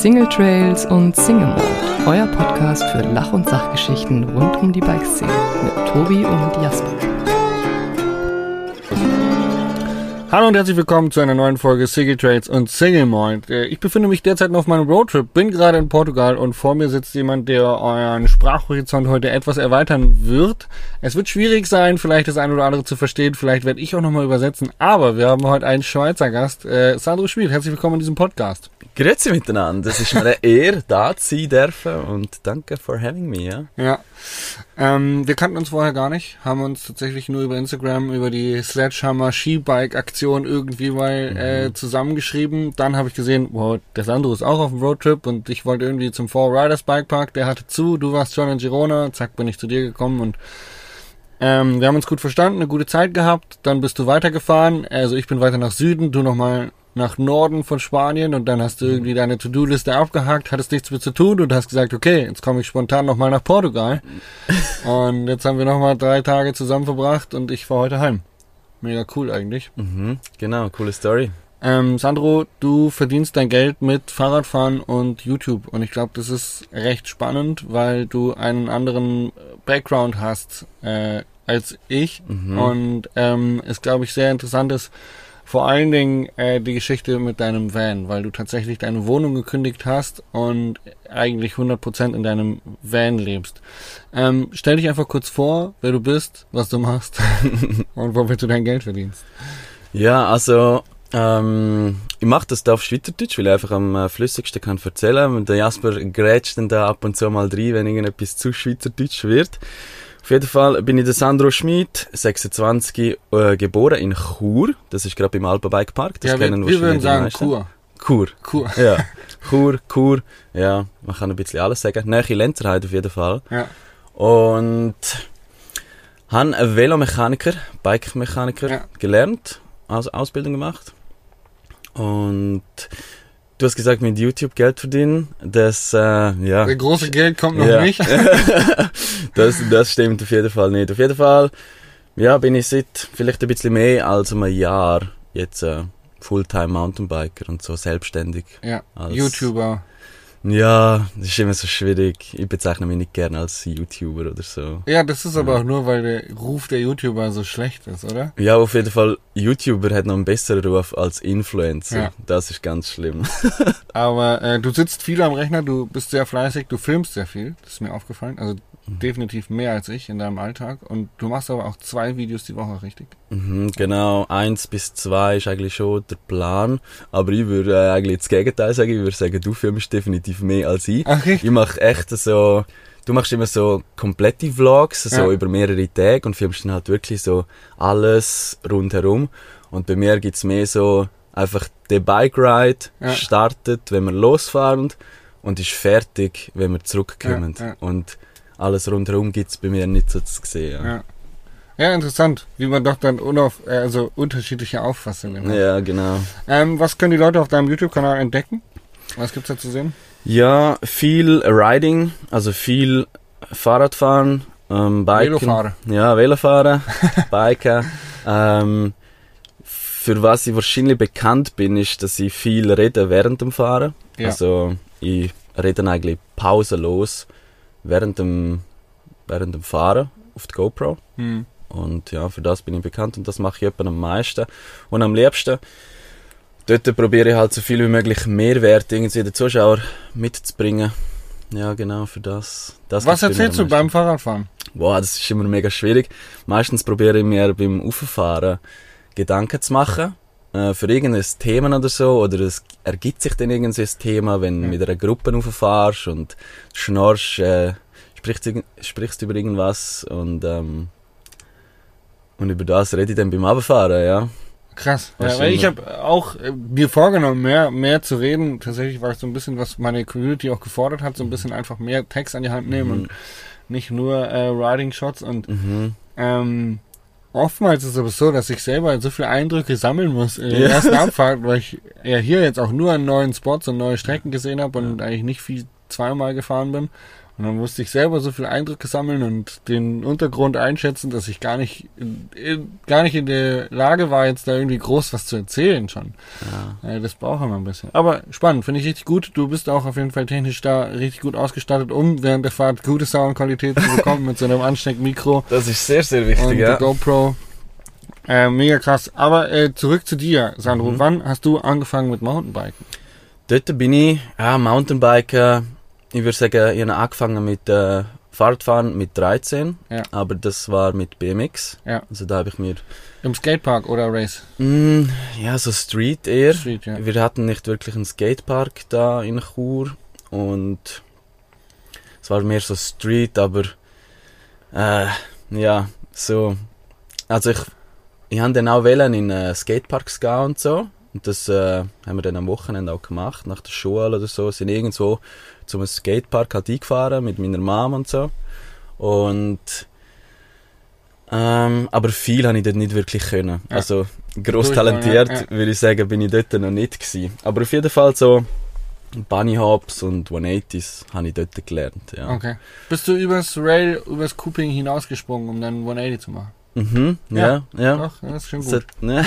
Single Trails und Single Mode, euer Podcast für Lach- und Sachgeschichten rund um die Bikeszene mit Tobi und Jasper. Hallo und herzlich willkommen zu einer neuen Folge Single Trades und Single Mind. Äh, Ich befinde mich derzeit noch auf meinem Roadtrip, bin gerade in Portugal und vor mir sitzt jemand, der euren Sprachhorizont heute etwas erweitern wird. Es wird schwierig sein, vielleicht das eine oder andere zu verstehen, vielleicht werde ich auch nochmal übersetzen, aber wir haben heute einen Schweizer Gast, äh, Sandro Schmid. Herzlich willkommen in diesem Podcast. Grüezi miteinander, es ist mir eine Ehre, da zu sein dürfen und danke for having me, ja. Ja. Ähm, wir kannten uns vorher gar nicht, haben uns tatsächlich nur über Instagram, über die Sledgehammer Skibike Aktion irgendwie mal äh, zusammengeschrieben. Dann habe ich gesehen, wow, der Sandro ist auch auf dem Roadtrip und ich wollte irgendwie zum Four Riders Bike Park, der hatte zu, du warst schon in Girona, zack, bin ich zu dir gekommen und ähm, wir haben uns gut verstanden, eine gute Zeit gehabt, dann bist du weitergefahren, also ich bin weiter nach Süden, du nochmal nach Norden von Spanien und dann hast du irgendwie deine To-Do-Liste abgehakt, hattest nichts mehr zu tun und hast gesagt, okay, jetzt komme ich spontan nochmal nach Portugal. und jetzt haben wir nochmal drei Tage zusammen verbracht und ich fahre heute heim. Mega cool eigentlich. Mhm, genau, coole Story. Ähm, Sandro, du verdienst dein Geld mit Fahrradfahren und YouTube und ich glaube, das ist recht spannend, weil du einen anderen Background hast äh, als ich Mhm. und ähm, es glaube ich sehr interessant ist, vor allen Dingen äh, die Geschichte mit deinem Van, weil du tatsächlich deine Wohnung gekündigt hast und eigentlich 100% in deinem Van lebst. Ähm, stell dich einfach kurz vor, wer du bist, was du machst und womit du dein Geld verdienst. Ja, also, ähm, ich mache das da auf Schweizerdeutsch, weil ich einfach am äh, flüssigsten kann erzählen. Und der Jasper grätscht dann da ab und zu mal rein, wenn irgendetwas zu Schweizerdeutsch wird. Auf jeden Fall bin ich der Sandro Schmid, 26, äh, geboren in Chur. Das ist gerade beim Alpenbike Park. Das ja, wir, kennen wir würden wahrscheinlich die sagen meisten. Kur. Chur. Kur. Ja, Chur, Chur. Ja, man kann ein bisschen alles sagen. Nähe Lenzerheide auf jeden Fall. Ja. Und habe einen Velomechaniker, Bike-Mechaniker Ja. gelernt, Aus Ausbildung gemacht. Und du hast gesagt, mit YouTube Geld verdienen. Das, äh, ja. Das große Geld kommt noch Ja. nicht. das, das stimmt auf jeden Fall nicht. Auf jeden Fall, ja, bin ich seit vielleicht ein bisschen mehr als einem Jahr jetzt äh, Fulltime Mountainbiker und so selbstständig. Ja, YouTuber. Ja, das ist immer so schwierig. Ich bezeichne mich nicht gerne als YouTuber oder so. Ja, das ist aber auch nur, weil der Ruf der YouTuber so schlecht ist, oder? Ja, auf jeden Fall, YouTuber hat noch einen besseren Ruf als Influencer. Ja. Das ist ganz schlimm. Aber äh, du sitzt viel am Rechner, du bist sehr fleißig, du filmst sehr viel, das ist mir aufgefallen. Also definitiv mehr als ich in deinem Alltag. Und du machst aber auch zwei Videos die Woche, richtig? Mhm, genau, eins bis zwei ist eigentlich schon der Plan. Aber ich würde äh, eigentlich das Gegenteil sagen. Ich würde sagen, du filmst definitiv mehr als ich. Ach? Ich mache echt so, du machst immer so komplette Vlogs, so Ja. über mehrere Tage und filmst dann halt wirklich so alles rundherum. Und bei mir gibt's mehr so einfach der Bike Ride Ja. startet, wenn wir losfahren und ist fertig, wenn wir zurückkommen. Ja. Und alles rundherum gibt's bei mir nicht so zu sehen. Ja, Ja. Interessant, wie man doch dann unauf, äh, also unterschiedliche Auffassungen hat. ja genau. Ähm, was können die Leute auf deinem YouTube-Kanal entdecken? Was gibt's da zu sehen? Ja, viel Riding, also viel Fahrradfahren, ähm, Biken. Velofahrer. Ja, Velofahren, Biken. Ähm, für was ich wahrscheinlich bekannt bin, ist, dass ich viel rede während dem Fahren. Ja. Also ich rede eigentlich pausenlos während dem, während dem Fahren auf die GoPro. Hm. Und ja, für das bin ich bekannt und das mache ich am meisten. Und am liebsten, dort probiere ich halt so viel wie möglich Mehrwert irgendwie den Zuschauer mitzubringen. Ja, genau, für das. das Was erzählst du beim Fahrradfahren? Boah, das ist immer mega schwierig. Meistens probiere ich mir beim Auffahren Gedanken zu machen. Äh, für irgendein Thema oder so. Oder es ergibt sich dann irgendein Thema, wenn du Ja. mit einer Gruppe auffahrst und schnorchst, äh, sprichst, sprichst über irgendwas und, ähm, und über das rede ich dann beim Abfahren, ja. Krass. Ja, weil ich habe auch äh, mir vorgenommen, mehr, mehr zu reden. Tatsächlich war es so ein bisschen, was meine Community auch gefordert hat, so ein bisschen einfach mehr Text an die Hand nehmen Mhm. und nicht nur äh, Riding Shots. Und Mhm. ähm, oftmals ist es aber so, dass ich selber so viele Eindrücke sammeln muss in der Ja. ersten Abfahrt, weil ich ja hier jetzt auch nur an neuen Spots und neue Strecken gesehen habe und eigentlich nicht viel zweimal gefahren bin. Und dann musste ich selber so viele Eindrücke sammeln und den Untergrund einschätzen, dass ich gar nicht, in, in, gar nicht in der Lage war, jetzt da irgendwie groß was zu erzählen schon. Ja. Äh, das braucht immer ein bisschen. Aber spannend, finde ich richtig gut. Du bist auch auf jeden Fall technisch da richtig gut ausgestattet, um während der Fahrt gute Soundqualität zu bekommen mit so einem Ansteckmikro Das ist sehr, sehr und wichtig, der ja. GoPro. Äh, mega krass. Aber äh, zurück zu dir, Sandro. Mhm. Wann hast du angefangen mit Mountainbiken? Dort bin ich, ja, Mountainbiken, ich würde sagen, ich habe angefangen mit äh, Fahrradfahren mit 13, Ja. aber das war mit BMX. Ja. Also da habe ich mir, Im Skatepark oder Race? mm, ja, so Street eher. Street, ja. Wir hatten nicht wirklich einen Skatepark da in Chur und es war mehr so Street, aber äh, ja, so. Also ich, ich habe dann auch wählen in äh, Skateparks gehen und so. Und das äh, haben wir dann am Wochenende auch gemacht, nach der Schule oder so. Sind irgendwo zum Skatepark halt eingefahren mit meiner Mom und so. Und ähm, aber viel habe ich dort nicht wirklich können. Ja. Also gross talentiert, ja, ja. würde ich sagen, bin ich dort noch nicht gewesen. Aber auf jeden Fall so Bunny Hops und 180s habe ich dort gelernt, ja. Okay. Bist du übers Rail, übers Cooping hinausgesprungen, um dann 180 zu machen? Mhm, ja, ja. Doch, das ist schon Das gut. hat, ne?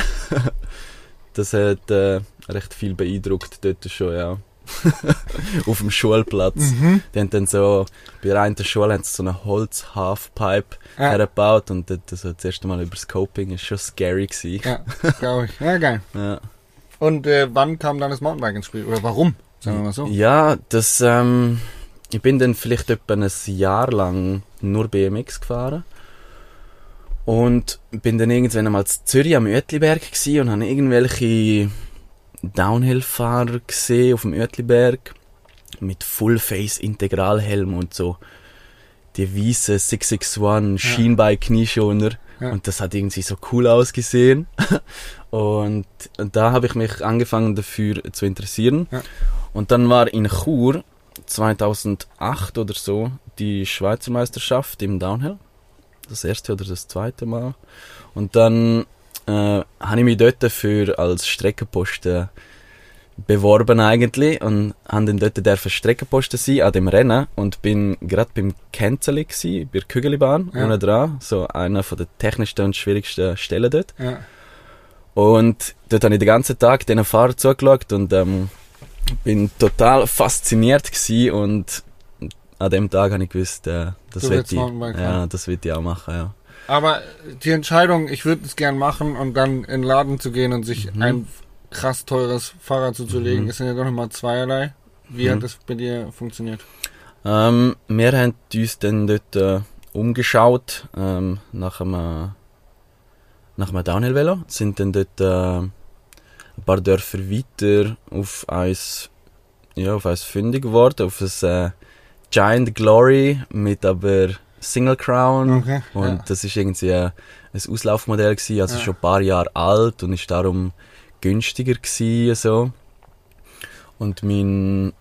das hat äh, recht viel beeindruckt dort schon, ja. Auf dem Schulplatz. Mhm. Die haben dann so, bei der einen Schule haben sie so eine Holz-Halfpipe Ja. hergebaut und dort so das erste Mal über Scoping ist schon scary gewesen. Ja, glaube ich. Ja, geil. Ja. Und äh, wann kam dann das Mountainbike ins Spiel? Oder warum? Sagen wir mal so. Ja, das, ähm, ich bin dann vielleicht etwa ein Jahr lang nur BMX gefahren. Und bin dann irgendwann einmal zu Zürich am Uetliberg gsi und habe irgendwelche Downhill-Fahrer gesehen auf dem Uetliberg mit Full-Face-Integralhelm und so die weiße 661 Schienbein-Knieschoner. Ja. Und das hat irgendwie so cool ausgesehen. und da habe ich mich angefangen dafür zu interessieren. Ja. Und dann war in Chur 2008 oder so die Schweizer Meisterschaft im Downhill. Das erste oder das zweite Mal. Und dann äh, habe ich mich dort für als Streckenposten beworben eigentlich und habe dann dort dürfen Streckenposten sein an dem Rennen und bin gerade beim Kenzeli gsi, bei der Kügelibahn, Ja. unten dran, so einer von der technischsten und schwierigsten Stellen dort. Ja. Und dort habe ich den ganzen Tag diesen Fahrer zugeschaut und ähm, bin total fasziniert gsi und an dem Tag habe ich gewusst, äh, das wird ich, ja, das wird ich auch machen, ja. Aber die Entscheidung, ich würde es gern machen und dann in den Laden zu gehen und sich Mhm. ein krass teures Fahrrad zuzulegen, Mhm. ist ja doch nochmal zweierlei. Wie Mhm. hat das bei dir funktioniert? Ähm, wir haben uns dann dort äh, umgeschaut ähm, nach einem, nach einem Downhill-Velo, sind dann dort äh, ein paar Dörfer weiter auf eins, ja, auf eins fündig geworden, auf ein äh, Giant Glory mit aber Single Crown. Okay. Und ja. das ist irgendwie ein Auslaufmodell gewesen, also Ja. schon ein paar Jahre alt und ist darum günstiger gewesen, so. Und mein,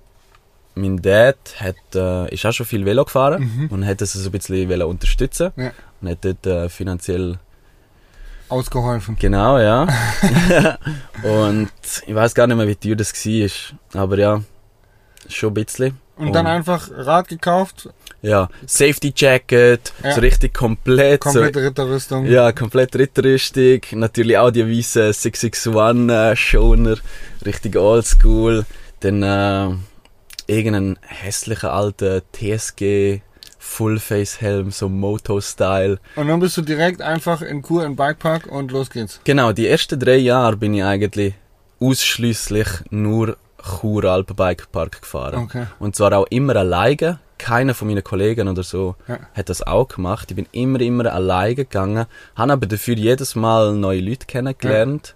mein Dad hat, äh, ist auch schon viel Velo gefahren Mhm. und hat das so ein bisschen unterstützen Ja. und hat dort äh, finanziell Ausgeholfen. Genau, ja. und ich weiß gar nicht mehr, wie teuer das war. Aber ja, schon ein bisschen. Und dann Und- einfach Rad gekauft, Ja, Safety Jacket, Ja. so richtig komplett. Ritterrüstung. So, ja, komplett Ritterrüstung. Natürlich auch die weißen 661 äh, Schoner. Richtig oldschool. Dann äh, irgendeinen hässlichen alten TSG Fullface-Helm, so Moto-Style. Und dann bist du direkt einfach in Kur in Bikepark und los geht's. Genau, die ersten drei Jahre bin ich eigentlich ausschließlich nur Chur Alpenbikepark gefahren. Okay. Und zwar auch immer alleine. Keiner von meinen Kollegen oder so Ja. hat das auch gemacht. Ich bin immer, immer alleine gegangen, habe aber dafür jedes Mal neue Leute kennengelernt.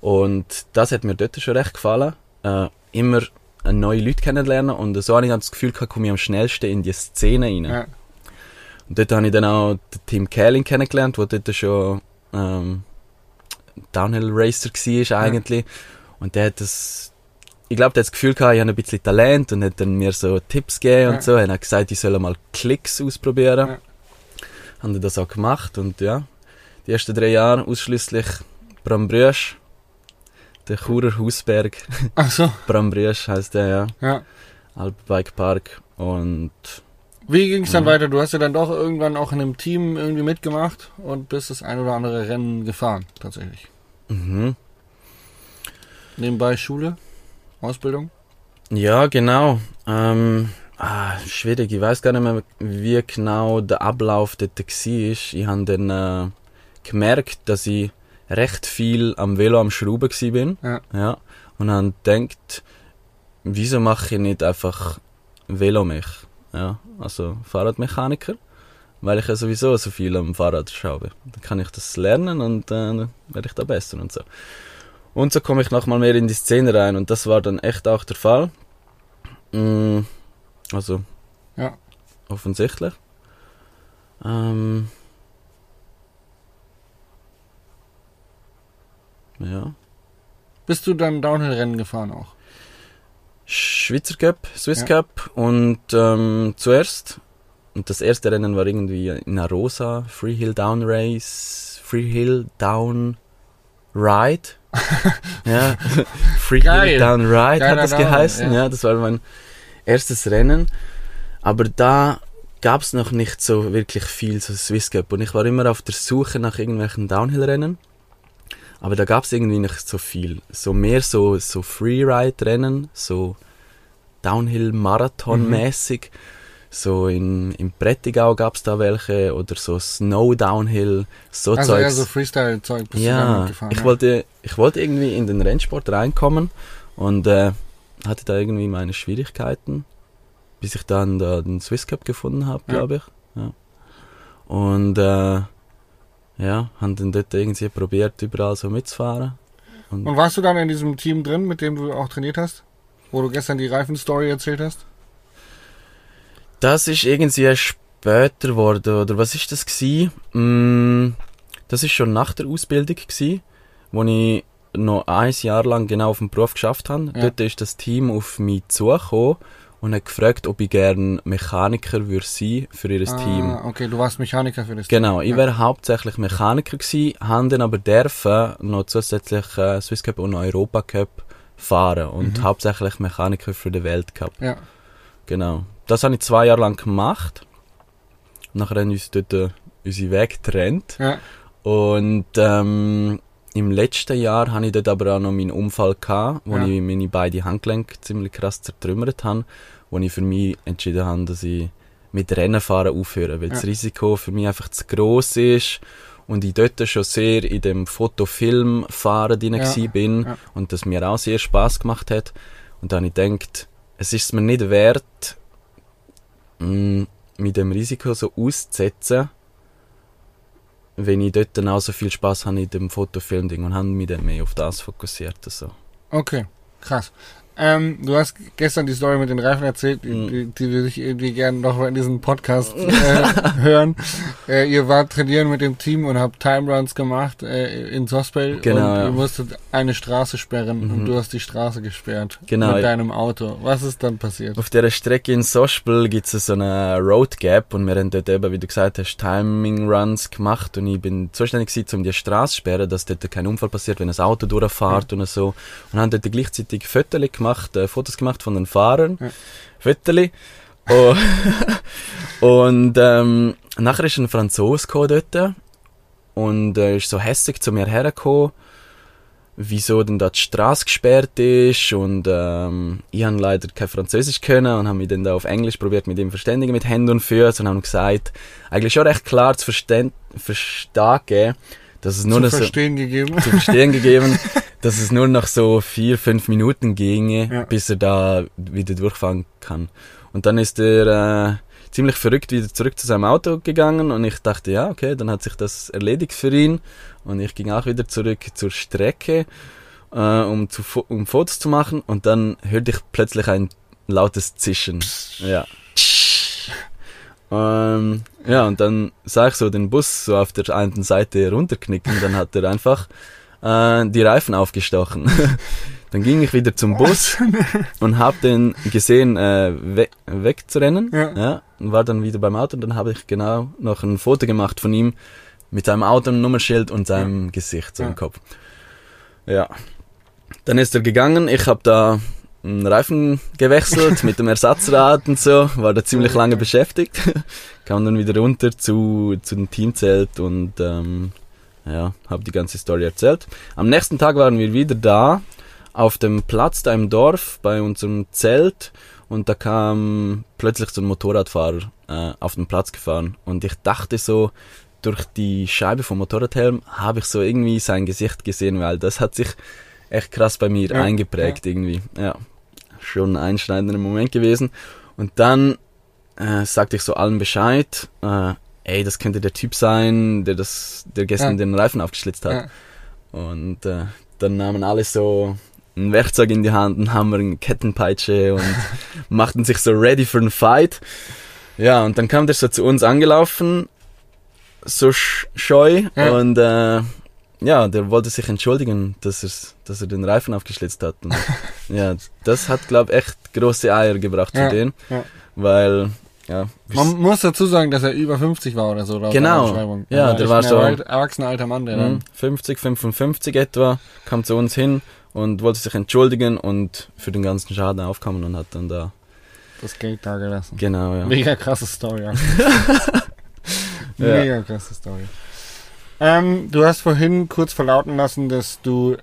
Und das hat mir dort schon recht gefallen. Äh, immer neue Leute kennenlernen und so habe ich das Gefühl gehabt, komme ich am schnellsten in die Szene rein. Ja. Und dort habe ich dann auch den Tim Kerling kennengelernt, der dort schon ähm, Downhill Racer war eigentlich. Und der hat das, ich glaube, der hat das Gefühl gehabt, ich habe ein bisschen Talent und hat dann mir so Tipps gegeben Ja. und so. Er hat gesagt, ich soll mal Klicks ausprobieren. Ja. Haben wir das auch gemacht und ja, die ersten drei Jahre ausschließlich Brambrüsch, der Churer Hausberg. Ach so, Brambrüsch heißt der, ja. ja. Alpenbike Park und Wie ging es dann Mhm. weiter? Du hast ja dann doch irgendwann auch in einem Team irgendwie mitgemacht und bist das ein oder andere Rennen gefahren, tatsächlich. Mhm. Nebenbei Schule, Ausbildung. Ja, genau. Ähm, ah, schwierig, ich weiß gar nicht mehr, wie genau der Ablauf dort war. Ich habe dann äh, gemerkt, dass ich recht viel am Velo am Schrauben bin. Ja. ja. Und habe gedacht, wieso mache ich nicht einfach Velomech? Ja, also Fahrradmechaniker. Weil ich ja sowieso so viel am Fahrrad schraube. Dann kann ich das lernen und äh, dann werde ich da besser und so. Und so komme ich nochmal mehr in die Szene rein und das war dann echt auch der Fall. Mm, also, Ja. offensichtlich. Ähm, ja. Bist du dann Downhill-Rennen gefahren auch? Schweizer Cup, Swiss Ja. Cup und ähm, zuerst, und das erste Rennen war irgendwie in Arosa, Freehill Down Race, Freehill Down Ride. ja, Freehill Geil. Down Ride Geiler hat das geheißen, ja. ja. das war mein erstes Rennen. Aber da gab es noch nicht so wirklich viel so Swiss Cup und ich war immer auf der Suche nach irgendwelchen Downhill-Rennen. Aber da gab es irgendwie nicht so viel. So mehr so, so Freeride-Rennen, so Downhill-Marathon-mäßig. So in, in Prättigau gab es da welche oder so Snow-Downhill, so also Zeugs. so Freestyle-Zeug bist ja, ich ja. wollte, ich wollte irgendwie in den Rennsport reinkommen und äh, hatte da irgendwie meine Schwierigkeiten, bis ich dann da den Swiss Cup gefunden habe, Ja. glaube ich. Ja. Und äh, ja, haben dann dort irgendwie probiert, überall so mitzufahren. Und, Und warst du dann in diesem Team drin, mit dem du auch trainiert hast? Wo du gestern die Reifen-Story erzählt hast? Das ist irgendwie später geworden, oder was ist das gsi? Mm, das ist schon nach der Ausbildung gsi, wo ich noch ein Jahr lang genau auf dem Beruf geschafft habe. Ja. Dort ist das Team auf mich zugekommen und hat gefragt, ob ich gerne Mechaniker würde sein für ihr Team. Ah, okay, du warst Mechaniker für das Genau, Team. ich wäre hauptsächlich Mechaniker gewesen, haben dann aber dürfen noch zusätzlich äh, Swiss Cup und Europa Cup fahren und Mhm. hauptsächlich Mechaniker für den Weltcup. Ja. Genau. Das habe ich zwei Jahre lang gemacht. Nachher haben uns dort äh, unsere Wege getrennt. Ja. Und ähm, im letzten Jahr hatte ich dort aber auch noch meinen Unfall, gehabt, wo Ja. ich meine beiden Handgelenke ziemlich krass zertrümmert habe. Wo ich für mich entschieden habe, dass ich mit Rennenfahren aufhöre, weil das Ja. Risiko für mich einfach zu gross ist und ich dort schon sehr in dem Fotofilmfahren drin ja. bin Ja. und das mir auch sehr Spaß gemacht hat. Und dann habe ich gedacht, es ist mir nicht wert, mh, mit dem Risiko so auszusetzen, wenn ich dort dann auch so viel Spaß habe in dem Fotofilm-Ding und habe mich dann mehr auf das fokussiert. Also. Okay, krass. Ähm, du hast gestern die Story mit den Reifen erzählt, die, Mhm. die, die würde ich irgendwie gerne noch mal in diesem Podcast äh, hören. Äh, ihr wart trainieren mit dem Team und habt Time Runs gemacht äh, in Sospel Genau, und ja. ihr musstet eine Straße sperren und Mhm. du hast die Straße gesperrt Genau, mit deinem Auto. Was ist dann passiert? Auf dieser Strecke in Sospel gibt es so eine Road Gap und wir haben dort eben, wie du gesagt hast, Timing Runs gemacht und ich bin zuständig gewesen, um die Straße zu sperren, dass dort kein Unfall passiert, wenn ein Auto durchfährt und so. Und haben dort gleichzeitig Fotos gemacht, äh, Fotos gemacht von den Fahrern. Ja. Fotos. Oh. und ähm, nachher ist ein Franzose gekommen dort und äh, ist so hässig zu mir hergekommen wieso denn da die Straße gesperrt ist und ähm, ich habe leider kein Französisch können und habe mich dann da auf Englisch probiert mit ihm verständigen mit Händen und Füßen und haben gesagt, eigentlich schon recht klar zu verstehen, verstehen dass es nur Zu noch so verstehen gegeben. zu verstehen gegeben, dass es nur noch so vier, fünf Minuten ginge, Ja. bis er da wieder durchfahren kann. Und dann ist er äh, ziemlich verrückt wieder zurück zu seinem Auto gegangen und ich dachte, ja, okay, dann hat sich das erledigt für ihn. Und ich ging auch wieder zurück zur Strecke, äh, um, zu, um Fotos zu machen. Und dann hörte ich plötzlich ein lautes Zischen. Ja. Ähm, ja, und dann sah ich so den Bus so auf der einen Seite runterknicken, dann hat er einfach äh, die Reifen aufgestochen. dann ging ich wieder zum Bus und hab den gesehen, äh, we wegzurennen. Ja. Ja, und war dann wieder beim Auto und dann habe ich genau noch ein Foto gemacht von ihm mit seinem Auto, Nummernschild und seinem Gesicht so Ja. im Kopf. Ja. Dann ist er gegangen, ich habe da einen Reifen gewechselt mit dem Ersatzrad und so, war da ziemlich lange beschäftigt. Kam dann wieder runter zu, zu dem Teamzelt und ähm, ja, habe die ganze Story erzählt. Am nächsten Tag waren wir wieder da, auf dem Platz da im Dorf, bei unserem Zelt und da kam plötzlich so ein Motorradfahrer äh, auf den Platz gefahren und ich dachte so, durch die Scheibe vom Motorradhelm habe ich so irgendwie sein Gesicht gesehen, weil das hat sich echt krass bei mir Ja, eingeprägt irgendwie. Ja, schon ein einschneidender Moment gewesen. Und dann äh, sagte ich so allen Bescheid, äh, ey, das könnte der Typ sein, der das, der gestern Ja. den Reifen aufgeschlitzt hat. Ja. Und äh, dann nahmen alle so ein Werkzeug in die Hand, einen Hammer, eine Kettenpeitsche und machten sich so ready für einen Fight. Ja, und dann kam der so zu uns angelaufen, so sch scheu Ja. und äh, ja, der wollte sich entschuldigen, dass, er's, dass er den Reifen aufgeschlitzt hat. Und, ja, das hat, glaube echt große Eier gebracht Ja, für den, ja. weil, ja, Man muss dazu sagen, dass er über 50 war oder so. Genau. Beschreibung. Ja, Er der war erwalt- erwachsener alter Mann, der dann Mhm, 50, 55 etwa, kam zu uns hin und wollte sich entschuldigen und für den ganzen Schaden aufkommen und hat dann da, das Geld da gelassen. genau, ja. Mega krasse Story. ja. Ja. Mega krasse Story. Ähm, du hast vorhin kurz verlauten lassen, dass du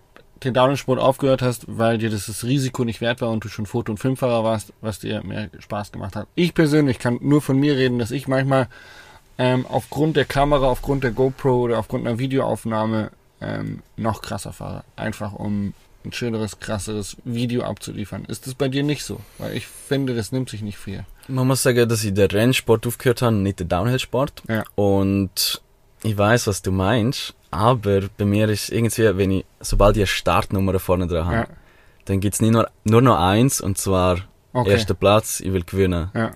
den Downhill-Sport aufgehört hast, weil dir das, das Risiko nicht wert war und du schon Foto- und Filmfahrer warst, was dir mehr Spaß gemacht hat. Ich persönlich kann nur von mir reden, dass ich manchmal ähm, aufgrund der Kamera, aufgrund der GoPro oder aufgrund einer Videoaufnahme ähm, noch krasser fahre. Einfach um ein schöneres, krasseres Video abzuliefern. Ist das bei dir nicht so? Weil ich finde, das nimmt sich nicht viel. Man muss sagen, dass ich den Rennsport aufgehört habe, nicht den Downhill-Sport. Ja. Und ich weiß, was du meinst, aber bei mir ist irgendwie, wenn ich, sobald ich eine Startnummer vorne dran habe, Ja. dann gibt's nicht nur, nur noch eins, und zwar Okay. erster Platz, ich will gewinnen. Ja.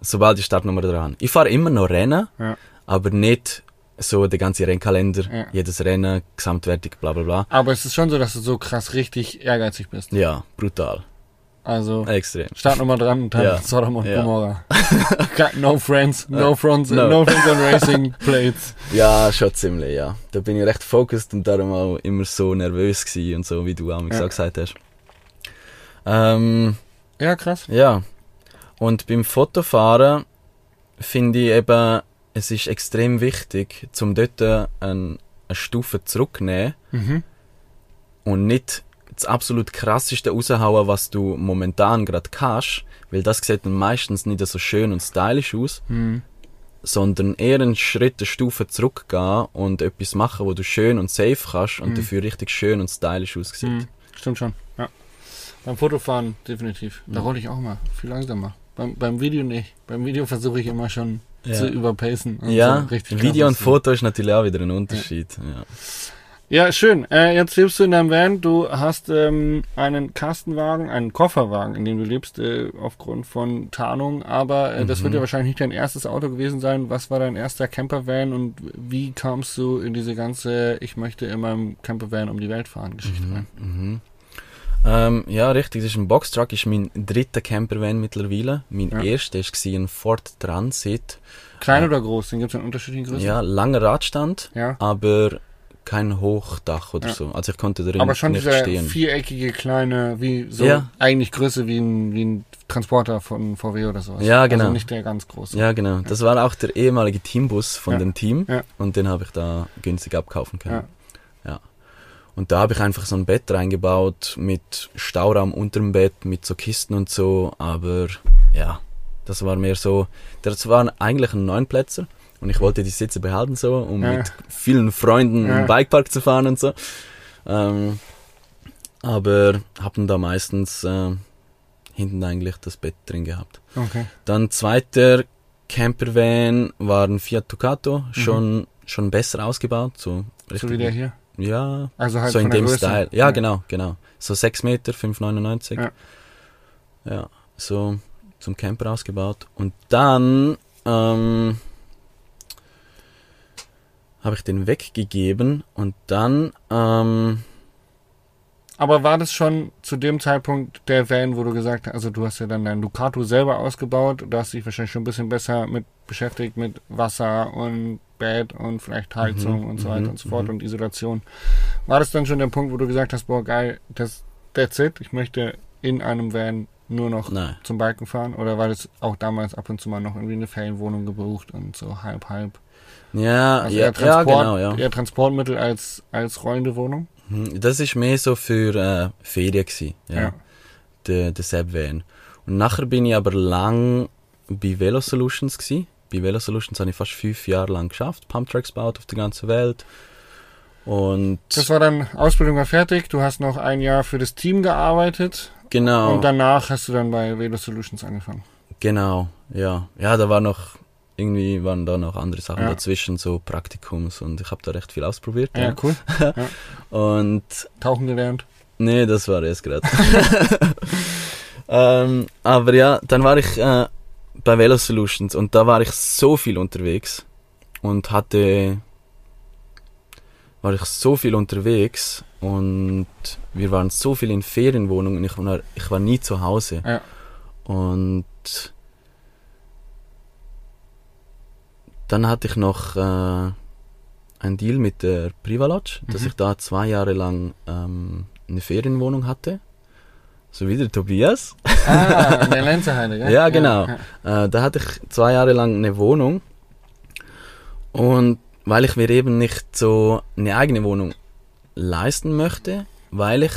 Sobald ich Startnummer dran habe. Ich fahre immer noch Rennen, Ja. aber nicht so der ganze Rennkalender, Ja. jedes Rennen, Gesamtwertung, bla bla bla. Aber es ist schon so, dass du so krass richtig ehrgeizig bist. Ja, brutal. Also Extrem. Startnummer dran und dann Ja. Sodom und Ja. Gomorra. no friends, no friends, No. no friends on racing plates. Ja, schon ziemlich, ja. Da bin ich recht focused und darum auch immer so nervös gewesen und so, wie du auch Ja. gesagt hast. Ähm, Ja, krass. ja. Und beim Fotofahren finde ich eben, es ist extrem wichtig, zum dort ein, eine Stufe zurücknehmen Mhm. und nicht das absolut krasseste raushauen, was du momentan gerade kannst, weil das sieht dann meistens nicht so schön und stylisch aus, Mhm. sondern eher einen Schritt, eine Stufe zurückgehen und etwas machen, wo du schön und safe kannst und Mhm. dafür richtig schön und stylisch aussieht. Mhm. Stimmt schon. Ja. Beim Fotofahren definitiv. Da rolle ich auch mal viel langsamer. Beim, beim Video nicht. Beim Video versuche ich immer schon Ja. zu überpacen. Ja, so richtig Video und Foto ist natürlich auch wieder ein Unterschied. Ja. Ja, schön. Äh, jetzt lebst du in deinem Van. Du hast ähm, einen Kastenwagen, einen Kofferwagen, in dem du lebst, äh, aufgrund von Tarnung. Aber äh, das Mhm. wird ja wahrscheinlich nicht dein erstes Auto gewesen sein. Was war dein erster Campervan und wie kamst du in diese ganze Ich möchte in meinem Campervan um die Welt fahren Geschichte rein? Mhm. Ähm, ja, richtig. Das ist ein Boxtruck, ist mein dritter Campervan mittlerweile. Mein Ja. erster war ein Ford Transit. Klein Ja. oder groß? Den gibt es in unterschiedlichen Größen? Ja, langer Radstand, Ja. aber kein Hochdach oder Ja. so. Also ich konnte drin Aber schon nicht stehen. viereckige kleine, wie so Ja. eigentlich Größe wie ein, wie ein Transporter von VW oder sowas. Ja, genau. Also nicht der ganz große. Ja, genau. Das war auch der ehemalige Teambus von Ja. dem Team Ja. und den habe ich da günstig abkaufen können. Ja. Ja. Und da habe ich einfach so ein Bett reingebaut mit Stauraum unter dem Bett, mit so Kisten und so, aber ja, das war mehr so, das war eigentlich ein Neunplätzer und ich wollte die Sitze behalten so, um Ja. mit vielen Freunden Ja. im Bikepark zu fahren und so. Ähm, aber haben da meistens äh, hinten eigentlich das Bett drin gehabt. Okay. Dann zweiter Campervan war ein Fiat Ducato, schon, schon besser ausgebaut. So, Mhm. So wie der hier. Ja, Also halt so in dem Größe. Style. Ja, genau, genau. So 6 Meter, 5,99. Ja. ja, so zum Camper ausgebaut. Und dann ähm, habe ich den weggegeben und dann ähm, Aber war das schon zu dem Zeitpunkt der Van, wo du gesagt hast, also du hast ja dann dein Ducato selber ausgebaut, da hast du dich wahrscheinlich schon ein bisschen besser mit beschäftigt mit Wasser und Bett und vielleicht Heizung Mhm, und so mhm, weiter und so fort mhm. und Isolation. War das dann schon der Punkt, wo du gesagt hast, boah geil, das that's it, ich möchte in einem Van nur noch Nein. zum Biken fahren? Oder war das auch damals ab und zu mal noch irgendwie eine Ferienwohnung gebucht und so halb, halb? Ja, Also ja, ja, genau, ja. eher Transportmittel als, als rollende Wohnung? Hm, Das ist mehr so für äh, Ferien gsi, ja, Ja. der, der Sepp Van. Und nachher bin ich aber lang bei Velo Solutions gsi. Bei Velo Solutions habe ich fast fünf Jahre lang geschafft, Pumptracks gebaut auf der ganzen Welt. Und Das war dann, Ausbildung war fertig, du hast noch ein Jahr für das Team gearbeitet genau, und danach hast du dann bei Velo Solutions angefangen. genau, ja, ja, da war noch irgendwie waren da noch andere Sachen Ja. dazwischen, so Praktikums und ich habe da recht viel ausprobiert. Ja, Ja. cool. Und Tauchen gelernt. Nee, das war erst gerade. ähm, aber ja, dann war ich äh, bei Velo Solutions und da war ich so viel unterwegs und hatte war ich so viel unterwegs und wir waren so viel in Ferienwohnungen. Ich war, ich war nie zu Hause. Ja. Und dann hatte ich noch äh, einen Deal mit der Privalodge, dass Mhm. ich da zwei Jahre lang ähm, eine Ferienwohnung hatte. So wie der Tobias. Ah, der Lenzeheide, gell? Ja, genau. Ja, Äh, da hatte ich zwei Jahre lang eine Wohnung. Und weil ich mir eben nicht so eine eigene Wohnung leisten möchte, weil ich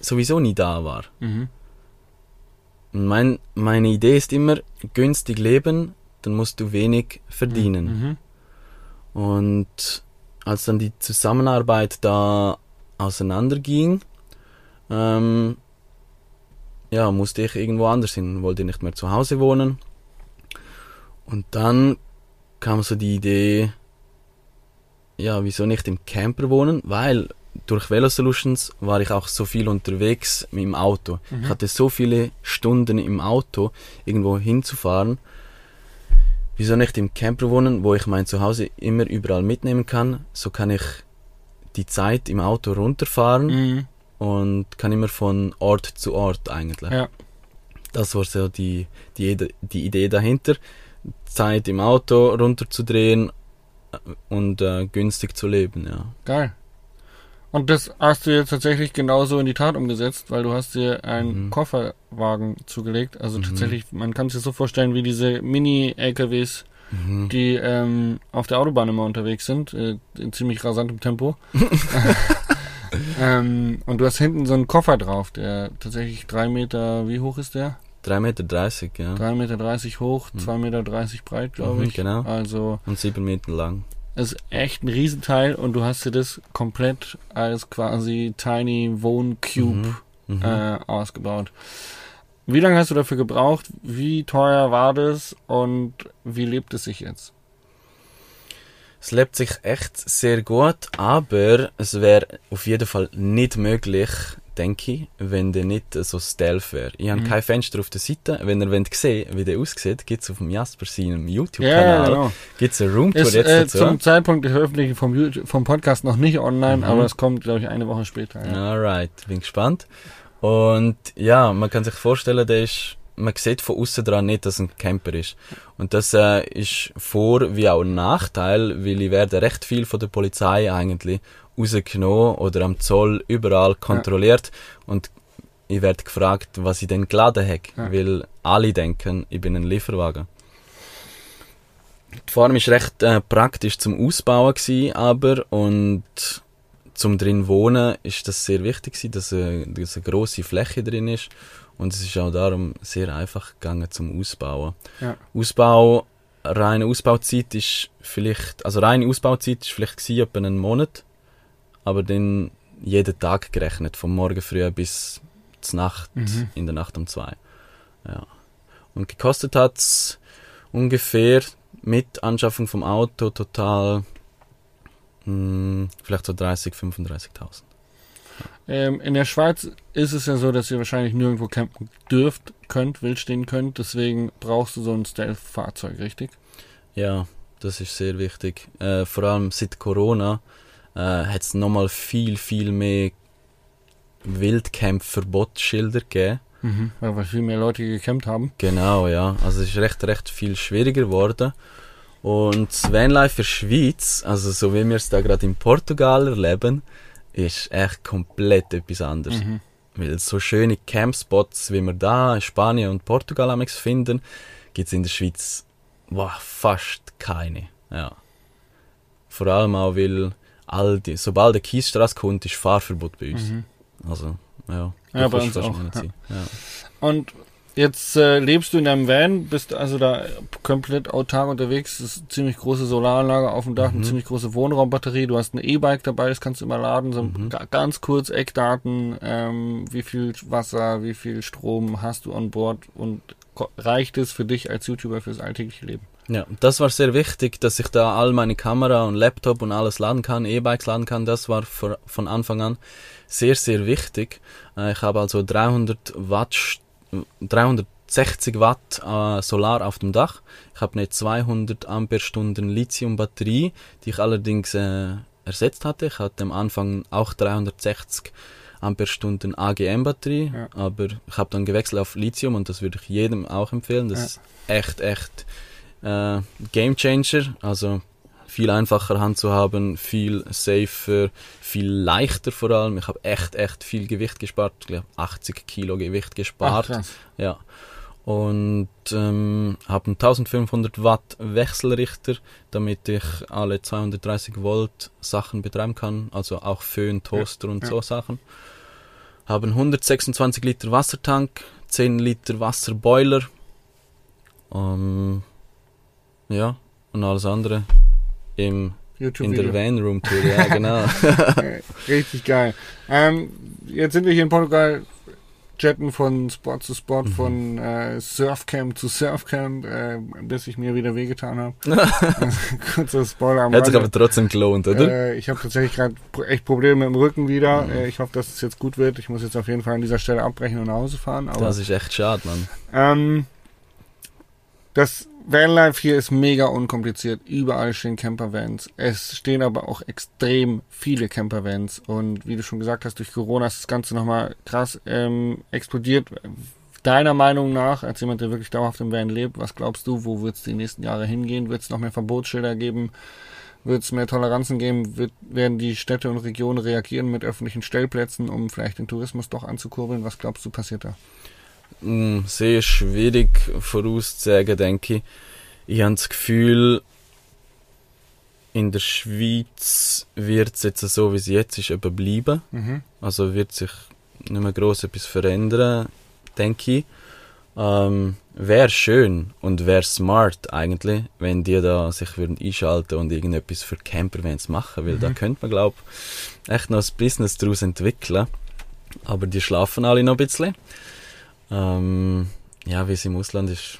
sowieso nie da war. Mhm. Und mein, meine Idee ist immer, günstig leben, dann musst du wenig verdienen. Mhm. Und als dann die Zusammenarbeit da auseinanderging, ähm, ja, musste ich irgendwo anders hin, wollte nicht mehr zu Hause wohnen. Und dann kam so die Idee, ja, wieso nicht im Camper wohnen? Weil durch Velo Solutions war ich auch so viel unterwegs mit dem Auto. Mhm. Ich hatte so viele Stunden im Auto, irgendwo hinzufahren. Wieso nicht im Camper wohnen, wo ich mein Zuhause immer überall mitnehmen kann? So kann ich die Zeit im Auto runterfahren Mhm. und kann immer von Ort zu Ort eigentlich. Ja. Das war so die, die, die Idee dahinter. Zeit im Auto runterzudrehen äh, und äh, günstig zu leben, ja. Geil. Und das hast du jetzt tatsächlich genauso in die Tat umgesetzt, weil du hast dir einen Mhm. Kofferwagen zugelegt. Also Mhm. tatsächlich, man kann sich so vorstellen wie diese Mini-LKWs, Mhm. die ähm, auf der Autobahn immer unterwegs sind, äh, in ziemlich rasantem Tempo. ähm, und du hast hinten so einen Koffer drauf, der tatsächlich drei Meter, wie hoch ist der? 3,30 Meter, ja. Drei Meter dreißig hoch, Mhm. zwei Meter dreißig breit, glaube Mhm, ich. genau. Also Und 7 Meter lang. Ist echt ein Riesenteil und du hast dir das komplett als quasi Tiny Wohncube Mhm. äh, ausgebaut. Wie lange hast du dafür gebraucht? Wie teuer war das und wie lebt es sich jetzt? Es lebt sich echt sehr gut, aber es wäre auf jeden Fall nicht möglich, denke ich, wenn der nicht so stealth wäre. Ich habe Mhm. kein Fenster auf der Seite. Wenn ihr wollt sehen wie der aussieht, gibt es auf dem Jasper seinem Ja, YouTube-Kanal genau. gibt's eine Roomtour Ist jetzt äh, dazu. zum Zeitpunkt der Veröffentlichung vom, YouTube, vom Podcast noch nicht online, Mhm. aber es kommt, glaube ich, eine Woche später. Ja. Alright, bin gespannt. Und ja, man kann sich vorstellen, der ist, man sieht von außen dran nicht, dass es ein Camper ist. Und das äh, ist vor wie auch ein Nachteil, weil ich werde recht viel von der Polizei eigentlich rausgenommen oder am Zoll überall kontrolliert und ich werde gefragt, was ich denn geladen habe, Ja. weil alle denken, ich bin ein Lieferwagen. Die Form ist recht äh, praktisch zum Ausbauen gewesen, aber und zum drin wohnen ist das sehr wichtig gewesen, dass eine, dass eine grosse Fläche drin ist und es ist auch darum sehr einfach gegangen zum Ausbauen. Ja. Ausbau, reine Ausbauzeit ist vielleicht, also reine Ausbauzeit ist vielleicht gewesen, etwa einen Monat, aber dann jeden Tag gerechnet, vom Morgen früh bis zur Nacht, Mhm. in der Nacht um zwei. Ja. Und gekostet hat's ungefähr mit Anschaffung vom Auto total mh, vielleicht so 30, 35.000. Ähm, in der Schweiz ist es ja so, dass ihr wahrscheinlich nirgendwo campen dürft, könnt, wild stehen könnt. Deswegen brauchst du so ein Stealth-Fahrzeug, richtig? Ja, das ist sehr wichtig. Äh, vor allem seit Corona äh, hat es nochmal viel, viel mehr Wildcamp-Verbotsschilder gegeben. Mhm. Weil viel mehr Leute gecampt haben. Genau, ja. Also es ist recht, recht viel schwieriger geworden. Und das Vanlife für Schweiz, also so wie wir es da gerade in Portugal erleben, ist echt komplett etwas anderes. Mhm. Weil so schöne Campspots, wie wir da in Spanien und Portugal amigs finden, gibt's in der Schweiz wow, fast keine. Ja. Vor allem auch, weil all die, sobald der Kiesstraße kommt, ist Fahrverbot bei uns. Mhm. Also, ja. Ja, bei uns auch, ja. Ja. Und jetzt äh, lebst du in deinem Van, bist also da komplett autark unterwegs. Ist eine ziemlich große Solaranlage auf dem Dach, eine Mhm. ziemlich große Wohnraumbatterie. Du hast ein E-Bike dabei, das kannst du immer laden. So Mhm. ga- ganz kurz Eckdaten, ähm, wie viel Wasser, wie viel Strom hast du an Bord und reicht es für dich als YouTuber fürs alltägliche Leben? Ja, das war sehr wichtig, dass ich da all meine Kamera und Laptop und alles laden kann, E-Bikes laden kann. Das war von Anfang an sehr, sehr wichtig. Äh, ich habe also 300 Watt, St- 360 Watt äh, Solar auf dem Dach. Ich habe eine 200 Ampere-Stunden Lithium-Batterie, die ich allerdings äh, ersetzt hatte. Ich hatte am Anfang auch 360 Ampere-Stunden AGM-Batterie, Ja. aber ich habe dann gewechselt auf Lithium und das würde ich jedem auch empfehlen. Das Ja. ist echt, echt äh, Game Changer. Also viel einfacher handzuhaben, viel safer, viel leichter vor allem. Ich habe echt, echt viel Gewicht gespart. Ich glaube 80 Kilo Gewicht Ach, gespart. krass. ja. Und ähm, habe einen 1500 Watt Wechselrichter, damit ich alle 230 Volt Sachen betreiben kann, also auch Föhn, Toaster und ja. so Sachen. Haben 126 Liter Wassertank, 10 Liter Wasserboiler. Ähm, ja, und alles andere im, in YouTube-Video. der Van Room Tour, ja genau. Richtig geil. Ähm, jetzt sind wir hier in Portugal, jetten von Spot zu Spot, Mhm. von äh, Surfcamp zu Surfcamp, äh, bis ich mir wieder wehgetan habe. Kurzer Spoiler am Hat sich aber trotzdem gelohnt, oder? Äh, ich habe tatsächlich gerade echt Probleme mit dem Rücken wieder. Mhm. Äh, ich hoffe, dass es jetzt gut wird. Ich muss jetzt auf jeden Fall an dieser Stelle abbrechen und nach Hause fahren. Aber das ist echt schade, Mann. ähm, das Vanlife hier ist mega unkompliziert. Überall stehen Campervans. Es stehen aber auch extrem viele Campervans. Und wie du schon gesagt hast, durch Corona ist das Ganze nochmal krass ähm, explodiert. Deiner Meinung nach, als jemand, der wirklich dauerhaft im Van lebt, was glaubst du, wo wird es die nächsten Jahre hingehen? Wird es noch mehr Verbotsschilder geben? Wird es mehr Toleranzen geben? Wird, werden die Städte und Regionen reagieren mit öffentlichen Stellplätzen, um vielleicht den Tourismus doch anzukurbeln? Was glaubst du passiert da? Mm, sehr schwierig vorauszusagen, denke ich. Ich habe das Gefühl, in der Schweiz wird es jetzt so, wie es jetzt ist, eben bleiben. Mhm. Also wird sich nicht mehr gross etwas verändern, denke ich. Ähm, wäre schön und wäre smart eigentlich, wenn die da sich würden einschalten und irgendetwas für Campervans machen, weil da könnte man glaube echt noch ein Business daraus entwickeln. Aber die schlafen alle noch ein bisschen. Ähm, ja, wie es im Ausland ist,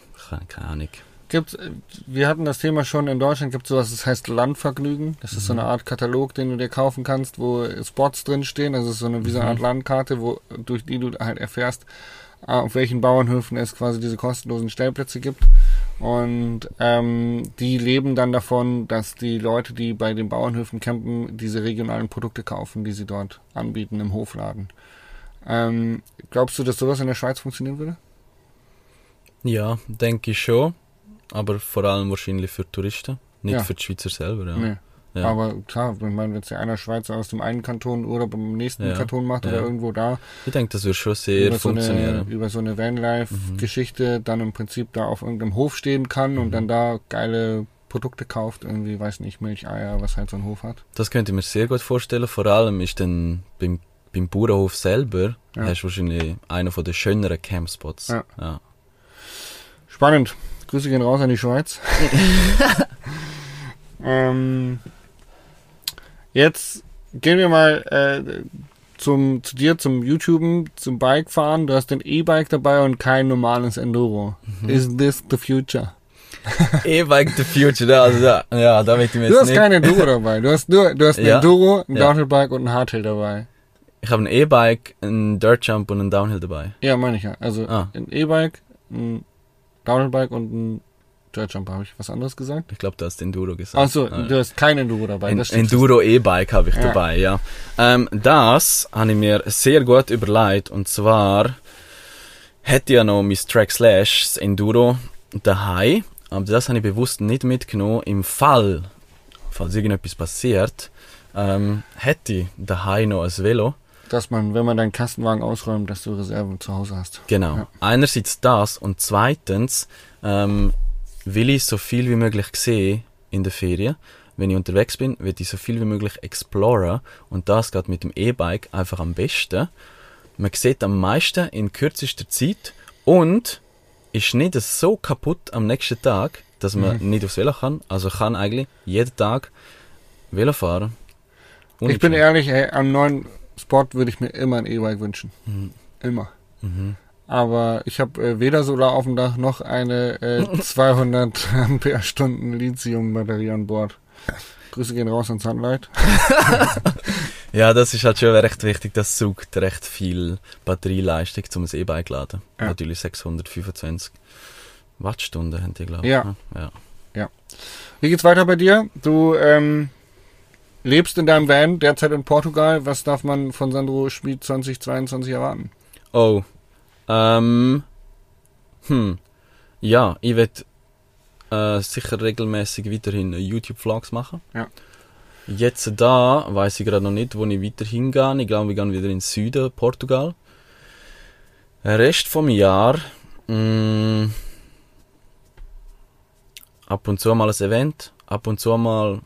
keine, Ahnung. Gibt's, äh, wir hatten das Thema schon in Deutschland, gibt es sowas, das heißt Landvergnügen. Das ist so eine Art Katalog, den du dir kaufen kannst, wo Spots drinstehen. Also so eine, wie so eine Art Landkarte, wo, durch die du halt erfährst, äh, auf welchen Bauernhöfen es quasi diese kostenlosen Stellplätze gibt. Und ähm, die leben dann davon, dass die Leute, die bei den Bauernhöfen campen, diese regionalen Produkte kaufen, die sie dort anbieten im Hofladen. Ähm, glaubst du, dass sowas in der Schweiz funktionieren würde? Ja, denke ich schon. Aber vor allem wahrscheinlich für Touristen, nicht Ja. für die Schweizer selber. Ja. Nee. Ja. Aber klar, wenn man jetzt ja einer Schweizer aus dem einen Kanton oder beim nächsten Ja, Kanton macht ja. oder irgendwo da, ich denke, das würde schon sehr über so, eine, funktionieren. über so eine Vanlife-Geschichte dann im Prinzip da auf irgendeinem Hof stehen kann und Mhm. dann da geile Produkte kauft, irgendwie, weiß nicht, Milch, Eier, was halt so ein Hof hat. Das könnte ich mir sehr gut vorstellen. Vor allem ist dann beim, beim Bauernhof selber, Ja. hast du wahrscheinlich einer von den schöneren Campspots. Ja. Ja. Spannend. Grüße gehen raus an die Schweiz. ähm, jetzt gehen wir mal äh, zum, zu dir, zum YouTuben, zum Bikefahren. Du hast den E-Bike dabei und kein normales Enduro. Mhm. Is this the future? E-Bike the Future, da, also da, ja, da möchte ich mir Du hast nicht... kein Enduro dabei. Du hast nur, du hast ein Ja. Enduro, ein Ja. Downhillbike und ein Hardtail dabei. Ich habe ein E-Bike, ein Dirt Jump und ein Downhill dabei. Ja, meine ich ja. Also Ah. ein E-Bike, ein Downhillbike und ein Dirtjumper. Habe ich was anderes gesagt? Ich glaube, du hast Enduro gesagt. Achso, Ah, du hast kein Enduro dabei. Stimmt. Enduro E-Bike habe ich Ja. dabei, ja. Ähm, das habe ich mir sehr gut überlegt. Und zwar hätte ich ja noch mein Track Slash, das Enduro, daheim. Aber das habe ich bewusst nicht mitgenommen. Im Fall, falls irgendetwas passiert, ähm, hätte ich daheim noch ein Velo. Dass man, wenn man deinen Kastenwagen ausräumt, dass du Reserven zu Hause hast. Genau. Ja. Einerseits das und zweitens ähm, will ich so viel wie möglich sehen in der Ferien. Wenn ich unterwegs bin, will ich so viel wie möglich exploren und das geht mit dem E-Bike einfach am besten. Man sieht am meisten in kürzester Zeit und ist nicht so kaputt am nächsten Tag, dass man Mhm. nicht aufs Velo kann. Also kann eigentlich jeden Tag Velo fahren. Ich bin ehrlich, ey, am neuen Spot würde ich mir immer ein E-Bike wünschen. Mhm. Immer. Mhm. Aber ich habe äh, weder Solar auf dem Dach noch eine äh, 200 Ampere-Stunden Lithium-Batterie an Bord. Grüße gehen raus an Sunlight. Ja, das ist halt schon recht wichtig. Das sucht recht viel Batterieleistung, um ein E-Bike laden. Ja. Natürlich 625 Wattstunden haben die, glaube ich. Ja. ne? ja. Wie geht's weiter bei dir? Du ähm, lebst in deinem Van derzeit in Portugal. Was darf man von Sandro Schmid 2022 erwarten? Oh. Ähm. Hm. Ja, ich werde äh, sicher regelmäßig weiterhin YouTube-Vlogs machen. Ja. Jetzt da weiß ich gerade noch nicht, wo ich weiter hingehe. Ich glaube, wir gehen wieder in den Süden, Portugal. Der Rest vom Jahr. Mh, ab und zu mal ein Event, ab und zu mal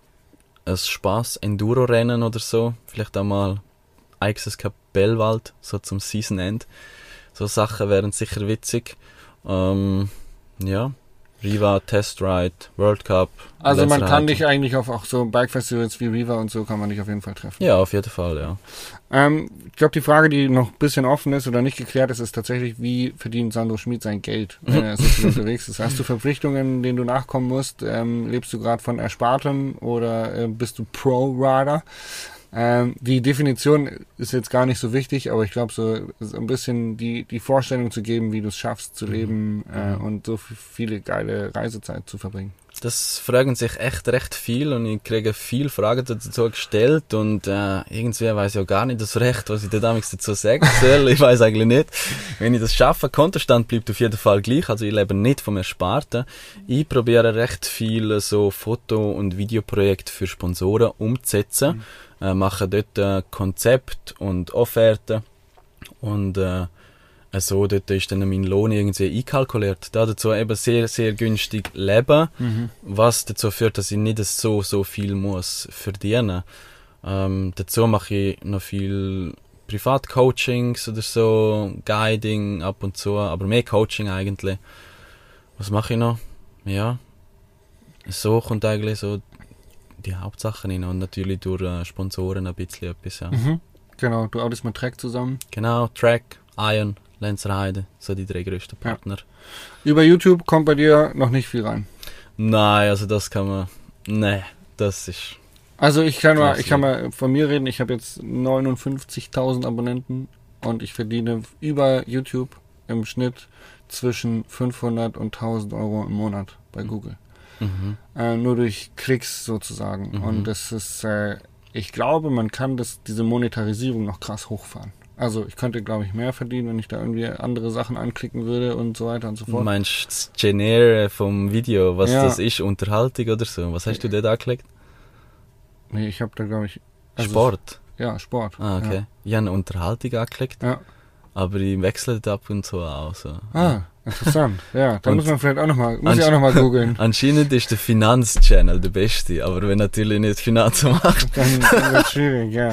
ein Spaß-Enduro-Rennen oder so. Vielleicht auch mal Aixes Kapellwald, so zum Season End. So Sachen wären sicher witzig. Ähm, ja. Riva, Test Ride, World Cup. Also man kann dich eigentlich auf auch so Bike-Festivals wie Riva und so kann man dich auf jeden Fall treffen. Ja, auf jeden Fall, ja. Ähm, ich glaube, die Frage, die noch ein bisschen offen ist oder nicht geklärt ist, ist tatsächlich, wie verdient Sandro Schmid sein Geld, wenn er so viel unterwegs ist? Hast du Verpflichtungen, denen du nachkommen musst? Ähm, lebst du gerade von Erspartem oder äh, bist du Pro-Rider? Ähm, die Definition ist jetzt gar nicht so wichtig, aber ich glaube, so, so ein bisschen die, die Vorstellung zu geben, wie du es schaffst zu leben äh, und so viele geile Reisezeit zu verbringen. Das fragen sich echt recht viel und ich kriege viel Fragen dazu gestellt und äh, irgendwie weiß ich auch gar nicht das Recht, was ich da damals dazu sagen soll. ich weiß eigentlich nicht. Wenn ich das schaffe, Kontostand bleibt auf jeden Fall gleich. Also ich lebe nicht vom Ersparten. Ich probiere recht viel so Foto- und Videoprojekte für Sponsoren umzusetzen. Äh, mache dort äh, Konzept und Offerten und äh, so dort ist dann mein Lohn irgendwie einkalkuliert. Da dazu eben sehr, sehr günstig leben, was dazu führt, dass ich nicht so, so viel muss verdienen. Ähm, dazu mache ich noch viel Privatcoachings oder so, Guiding ab und zu, aber mehr Coaching eigentlich. Was mache ich noch? Ja, so kommt eigentlich so die Hauptsachen hin und natürlich durch äh, Sponsoren ein bisschen etwas, ja. Mhm. Genau, du arbeitest mit Track zusammen. Genau, Track, Iron, Lenzerheide, so die drei größten Ja. Partner. Über YouTube kommt bei dir noch nicht viel rein. Nein, also das kann man. Nee, das ist. Also ich kann mal, ich kann ja. mal von mir reden. Ich habe jetzt 59.000 Abonnenten und ich verdiene über YouTube im Schnitt zwischen 500 und 1000 Euro im Monat bei Google. Mhm. Äh, nur durch Klicks sozusagen. Mhm. Und das ist, äh, ich glaube, man kann das, diese Monetarisierung noch krass hochfahren. Also ich könnte, glaube ich, mehr verdienen, wenn ich da irgendwie andere Sachen anklicken würde und so weiter und so Du fort. meinst das Genere vom Video, was Ja. das ist, Unterhaltung oder so? Was hast du dort angeklickt? Nee, ich habe da, glaube ich, also- Sport. Ja, Sport. Ah, okay. Ich habe eine Unterhaltung angeklickt, Ja. aber ich wechsle ab und zu auch. So. Ah, interessant. Ja, da Und muss man vielleicht auch nochmal, muss ich auch nochmal googeln. Anscheinend ist der Finanzchannel der beste, aber wenn natürlich nicht Finanzen macht. Dann, dann wird schwierig, ja.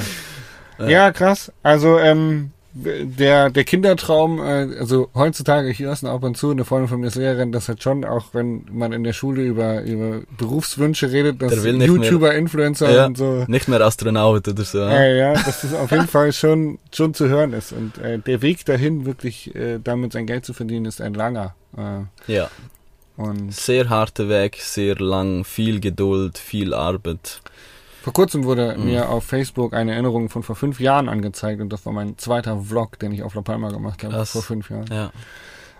Ja. Ja, krass. Also, ähm, der, der Kindertraum, äh, also heutzutage, ich höre es noch ab und zu, eine Freundin von mir ist Lehrerin, das hat schon, auch wenn man in der Schule über, über Berufswünsche redet, dass nicht mehr- YouTuber, Influencer Ja. und so, Nicht mehr Astronaut oder so. äh, ja, dass das auf jeden Fall schon, schon zu hören ist. Und äh, der Weg dahin, wirklich äh, damit sein Geld zu verdienen, ist ein langer. Äh, ja. und Sehr harter Weg, sehr lang, viel Geduld, viel Arbeit. Vor kurzem wurde Mhm. mir auf Facebook eine Erinnerung von vor fünf Jahren angezeigt und das war mein zweiter Vlog, den ich auf La Palma gemacht habe, Krass. vor fünf Jahren. Ja.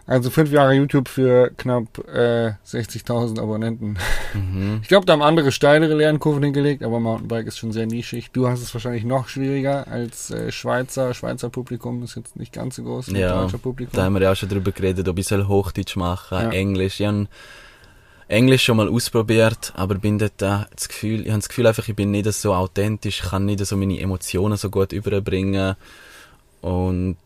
Also fünf Jahre YouTube für knapp äh, 60.000 Abonnenten. Mhm. Ich glaube, da haben andere steilere Lernkurven hingelegt, aber Mountainbike ist schon sehr nischig. Du hast es wahrscheinlich noch schwieriger als äh, Schweizer. Schweizer Publikum ist jetzt nicht ganz so groß wie Ja, deutscher Publikum. Da haben wir ja auch schon drüber geredet, ob ich soll Hochdeutsch machen, Ja. Englisch. Ich habe Englisch schon mal ausprobiert, aber bin dort äh, das Gefühl, ich habe das Gefühl einfach, ich bin nicht so authentisch, kann nicht so meine Emotionen so gut überbringen. Und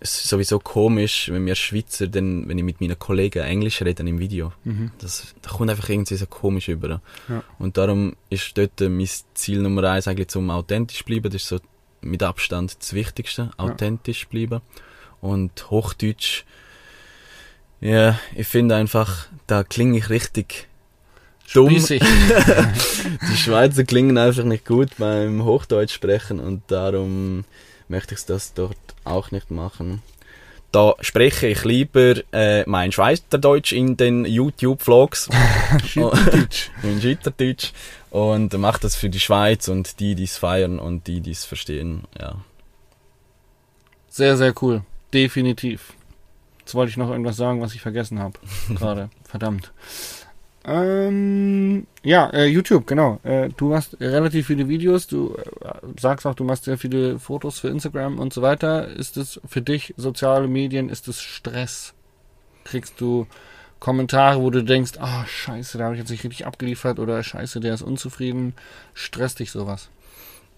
es ist sowieso komisch, wenn wir Schweizer, dann, wenn ich mit meinen Kollegen Englisch rede im Video. Mhm. Das, das kommt einfach irgendwie so komisch über. Ja. Und darum ist dort mein Ziel Nummer eins eigentlich zum authentisch bleiben. Das ist so mit Abstand das Wichtigste, authentisch bleiben. Und Hochdeutsch, ja, ich finde einfach, da klinge ich richtig dumm. Die Schweizer klingen einfach nicht gut beim Hochdeutsch sprechen und darum möchte ich das dort auch nicht machen. Da spreche ich lieber äh, mein Schweizerdeutsch in den YouTube-Vlogs, Schweizerdeutsch. in Schweizerdeutsch und mache das für die Schweiz und die, die es feiern und die, die es verstehen. Ja. Sehr, sehr cool. Definitiv. Jetzt wollte ich noch irgendwas sagen, was ich vergessen habe. Gerade. Verdammt. Ähm, ja, äh, YouTube, genau. Äh, du hast relativ viele Videos. Du äh, sagst auch, du machst sehr viele Fotos für Instagram und so weiter. Ist es für dich, soziale Medien, ist es Stress? Kriegst du Kommentare, wo du denkst, ah, scheiße, da habe ich jetzt nicht richtig abgeliefert oder scheiße, der ist unzufrieden. Stresst dich sowas?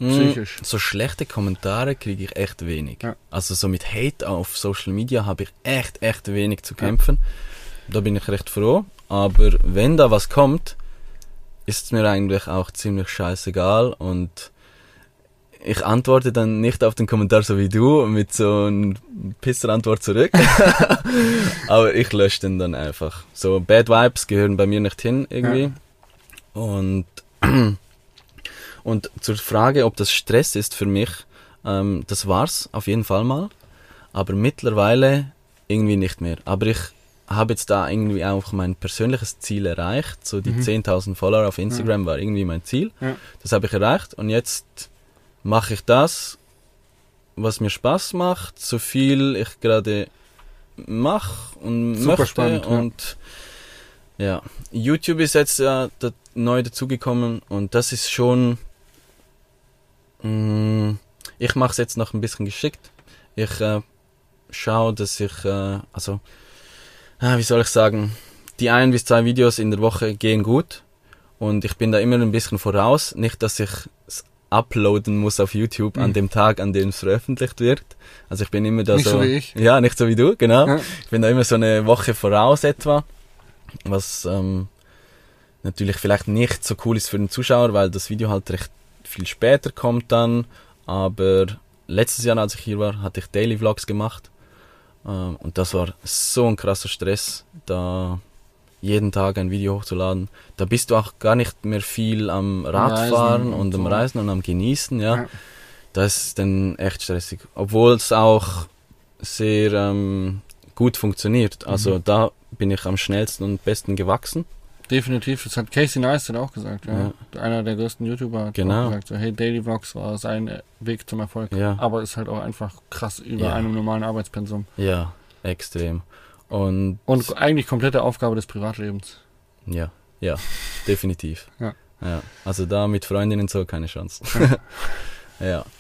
Psychisch. Mm, So schlechte Kommentare kriege ich echt wenig. Ja. Also so mit Hate auf Social Media habe ich echt, echt wenig zu kämpfen. Da bin ich recht froh. Aber wenn da was kommt, ist es mir eigentlich auch ziemlich scheißegal und ich antworte dann nicht auf den Kommentar so wie du mit so einer Pisser-Antwort zurück. Aber ich lösche den dann einfach. So Bad Vibes gehören bei mir nicht hin irgendwie. Und und zur Frage, ob das Stress ist für mich, ähm, das war's auf jeden Fall mal. Aber mittlerweile irgendwie nicht mehr. Aber ich habe jetzt da irgendwie auch mein persönliches Ziel erreicht. So die Mhm. 10.000 Follower auf Instagram war irgendwie mein Ziel. Ja. Das habe ich erreicht und jetzt mache ich das, was mir Spaß macht, so viel ich gerade mache und Super möchte. spannend, ja. und ja, YouTube ist jetzt ja da, neu dazugekommen und das ist schon. Mm, ich mache es jetzt noch ein bisschen geschickt. Ich äh, schaue, dass ich, äh, also, ah, wie soll ich sagen, die ein bis zwei Videos in der Woche gehen gut und ich bin da immer ein bisschen voraus. Nicht, dass ich es uploaden muss auf YouTube an Mhm. dem Tag, an dem es veröffentlicht wird. Also ich bin immer da Nicht so wie ich. Ja, nicht so wie du, genau. Ja. Ich bin da immer so eine Woche voraus etwa, was ähm, natürlich vielleicht nicht so cool ist für den Zuschauer, weil das Video halt recht viel später kommt dann. Aber letztes Jahr, als ich hier war, hatte ich Daily Vlogs gemacht ähm, und das war so ein krasser Stress, da jeden Tag ein Video hochzuladen. Da bist du auch gar nicht mehr viel am Radfahren und und am so. Reisen und am Genießen, ja. Ja. Das ist dann echt stressig. Obwohl es auch sehr ähm, gut funktioniert. Also Mhm. da bin ich am schnellsten und besten gewachsen. Definitiv, das hat Casey Neistat auch gesagt, ja. Einer der größten YouTuber hat Genau. gesagt, so, hey, Daily Vlogs war sein Weg zum Erfolg. Ja. Aber ist halt auch einfach krass über Ja. einem normalen Arbeitspensum. Ja, extrem. Und, Und eigentlich komplette Aufgabe des Privatlebens. ja, ja, definitiv. Ja. ja. Also da mit Freundinnen so keine Chance. ja.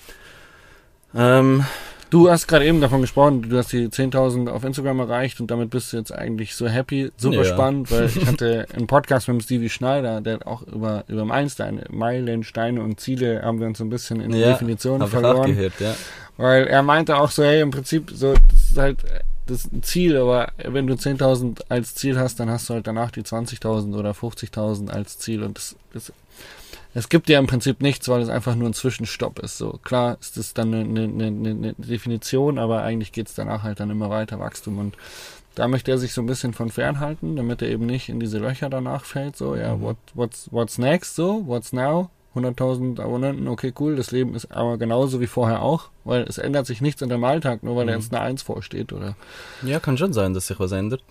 Ähm, Du hast gerade eben davon gesprochen, du hast die 10.000 auf Instagram erreicht und damit bist du jetzt eigentlich so happy. Super Ja. spannend, weil ich hatte einen Podcast mit dem Stevie Schneider, der hat auch über, über Meilensteine, Meilensteine und Ziele haben wir uns so ein bisschen in Ja, Definitionen verloren. gehört, ja. Weil er meinte auch so, hey, im Prinzip, so, das ist halt das ist ein Ziel, aber wenn du 10.000 als Ziel hast, dann hast du halt danach die 20.000 oder 50.000 als Ziel und das, das, es gibt ja im Prinzip nichts, weil es einfach nur ein Zwischenstopp ist. So klar ist das dann eine, eine, eine, Definition, aber eigentlich geht's danach halt dann immer weiter Wachstum und da möchte er sich so ein bisschen von fernhalten, damit er eben nicht in diese Löcher danach fällt. So, ja, Mhm. what, what's, what's next? So, what's now? 100.000 Abonnenten, okay, cool. Das Leben ist aber genauso wie vorher auch, weil es ändert sich nichts in deinem Alltag, nur weil Mhm. jetzt eine Eins vorsteht, oder? Ja, kann schon sein, dass sich was ändert.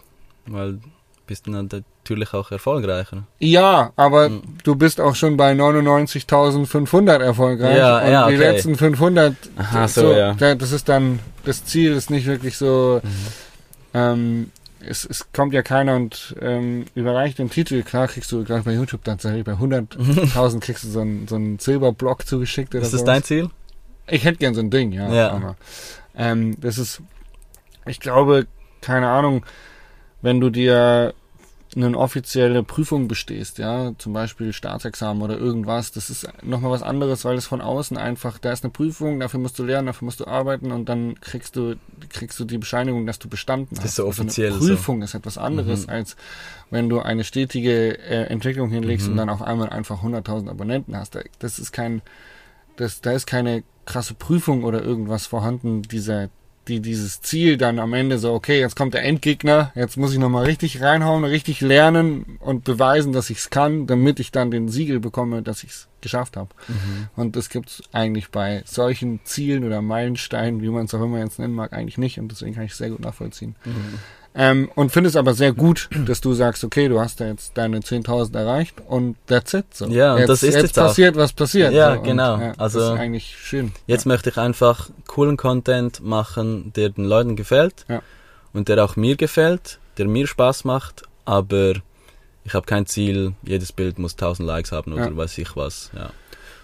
Weil bist du dann natürlich auch erfolgreicher. Ja, aber Mhm. du bist auch schon bei 99.500 erfolgreich. Ja, und ja, die okay. letzten 500, Aha, so, ja. da- das ist dann, das Ziel ist nicht wirklich so, Mhm. ähm, es, es kommt ja keiner und ähm, überreicht den Titel. Klar kriegst du gerade bei YouTube tatsächlich bei 100.000 kriegst du so einen, so einen Silberblock zugeschickt oder Ist das sowas. dein Ziel? Ich hätte gern so ein Ding, ja. Ja. Aber, ähm, das ist, ich glaube, keine Ahnung, wenn du dir eine offizielle Prüfung bestehst, ja, zum Beispiel Staatsexamen oder irgendwas, das ist nochmal was anderes, weil es von außen einfach, da ist eine Prüfung, dafür musst du lernen, dafür musst du arbeiten und dann kriegst du, kriegst du die Bescheinigung, dass du bestanden hast. Das ist so offiziell Also eine Prüfung ist etwas anderes, Mhm. als wenn du eine stetige äh, Entwicklung hinlegst Mhm. und dann auf einmal einfach 100.000 Abonnenten hast. Da- Das ist kein, das, da ist keine krasse Prüfung oder irgendwas vorhanden, dieser, die dieses Ziel dann am Ende so, okay, jetzt kommt der Endgegner, jetzt muss ich nochmal richtig reinhauen, richtig lernen und beweisen, dass ich es kann, damit ich dann den Siegel bekomme, dass ich es geschafft habe. Mhm. Und das gibt's eigentlich bei solchen Zielen oder Meilensteinen, wie man es auch immer jetzt nennen mag, eigentlich nicht. Und deswegen kann ich es sehr gut nachvollziehen. Mhm. Ähm, und finde es aber sehr gut, dass du sagst, okay, du hast da jetzt deine 10.000 erreicht und that's it. So. Ja, und jetzt, das ist jetzt jetzt passiert, was passiert. Ja, so. genau. Und, ja, Also, das ist eigentlich schön. Jetzt möchte ich einfach coolen Content machen, der den Leuten gefällt Ja. und der auch mir gefällt, der mir Spaß macht, aber ich habe kein Ziel, jedes Bild muss 1000 Likes haben oder Ja. weiß ich was. Ja.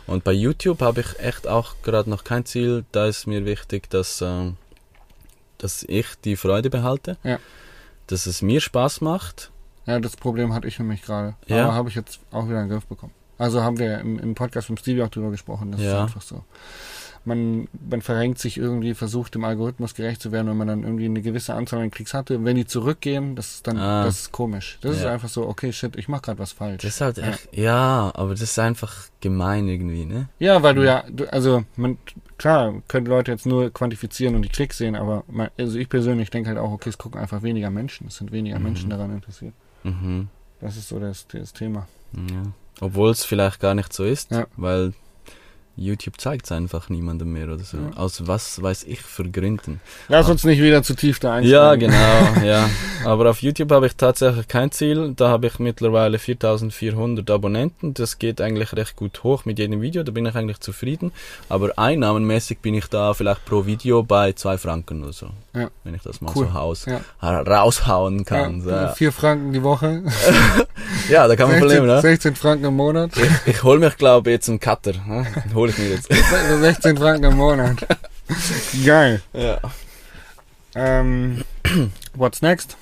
Und bei YouTube habe ich echt auch gerade noch kein Ziel. Da ist mir wichtig, dass, ähm, dass ich die Freude behalte, Ja. Dass es mir Spaß macht. Ja, das Problem hatte ich nämlich gerade. Ja. Aber habe ich jetzt auch wieder in den Griff bekommen. Also haben wir im, im Podcast mit Stevie auch drüber gesprochen. Das ist Ja. einfach so. Man, man verrenkt sich irgendwie, versucht dem Algorithmus gerecht zu werden, wenn man dann irgendwie eine gewisse Anzahl an Klicks hatte. Wenn die zurückgehen, das ist dann, Ah. das ist komisch. Das ist Ja. einfach so, okay, shit, ich mache gerade was falsch. Das ist halt Ja. echt, ja, aber das ist einfach gemein irgendwie, ne? Ja, weil du ja, du, also man, klar, können Leute jetzt nur quantifizieren und die Klicks sehen, aber man, also ich persönlich denke halt auch, okay, es gucken einfach weniger Menschen, es sind weniger Mhm. Menschen daran interessiert. Mhm. Das ist so das, das Thema. Ja. Obwohl es vielleicht gar nicht so ist, Ja. weil YouTube zeigt es einfach niemandem mehr oder so. Ja. Aus was weiß ich für Gründen. Lass uns nicht wieder zu tief da einsteigen. Ja, genau, ja. Aber auf YouTube habe ich tatsächlich kein Ziel. Da habe ich mittlerweile 4400 Abonnenten. Das geht eigentlich recht gut hoch mit jedem Video. Da bin ich eigentlich zufrieden. Aber einnahmenmäßig bin ich da vielleicht pro Video bei zwei Franken oder so. Ja. Wenn ich das mal Cool. so haus, Ja. raushauen kann. so, Ja, Ja, vier Franken die Woche, ja da kann man 16, verlieren, ne? 16 Franken im Monat, Ich hol mich, glaube ich, jetzt einen Cutter. Ne? Hol ich mir jetzt. 16 Franken im Monat. Geil. Ja. Ähm, what's next?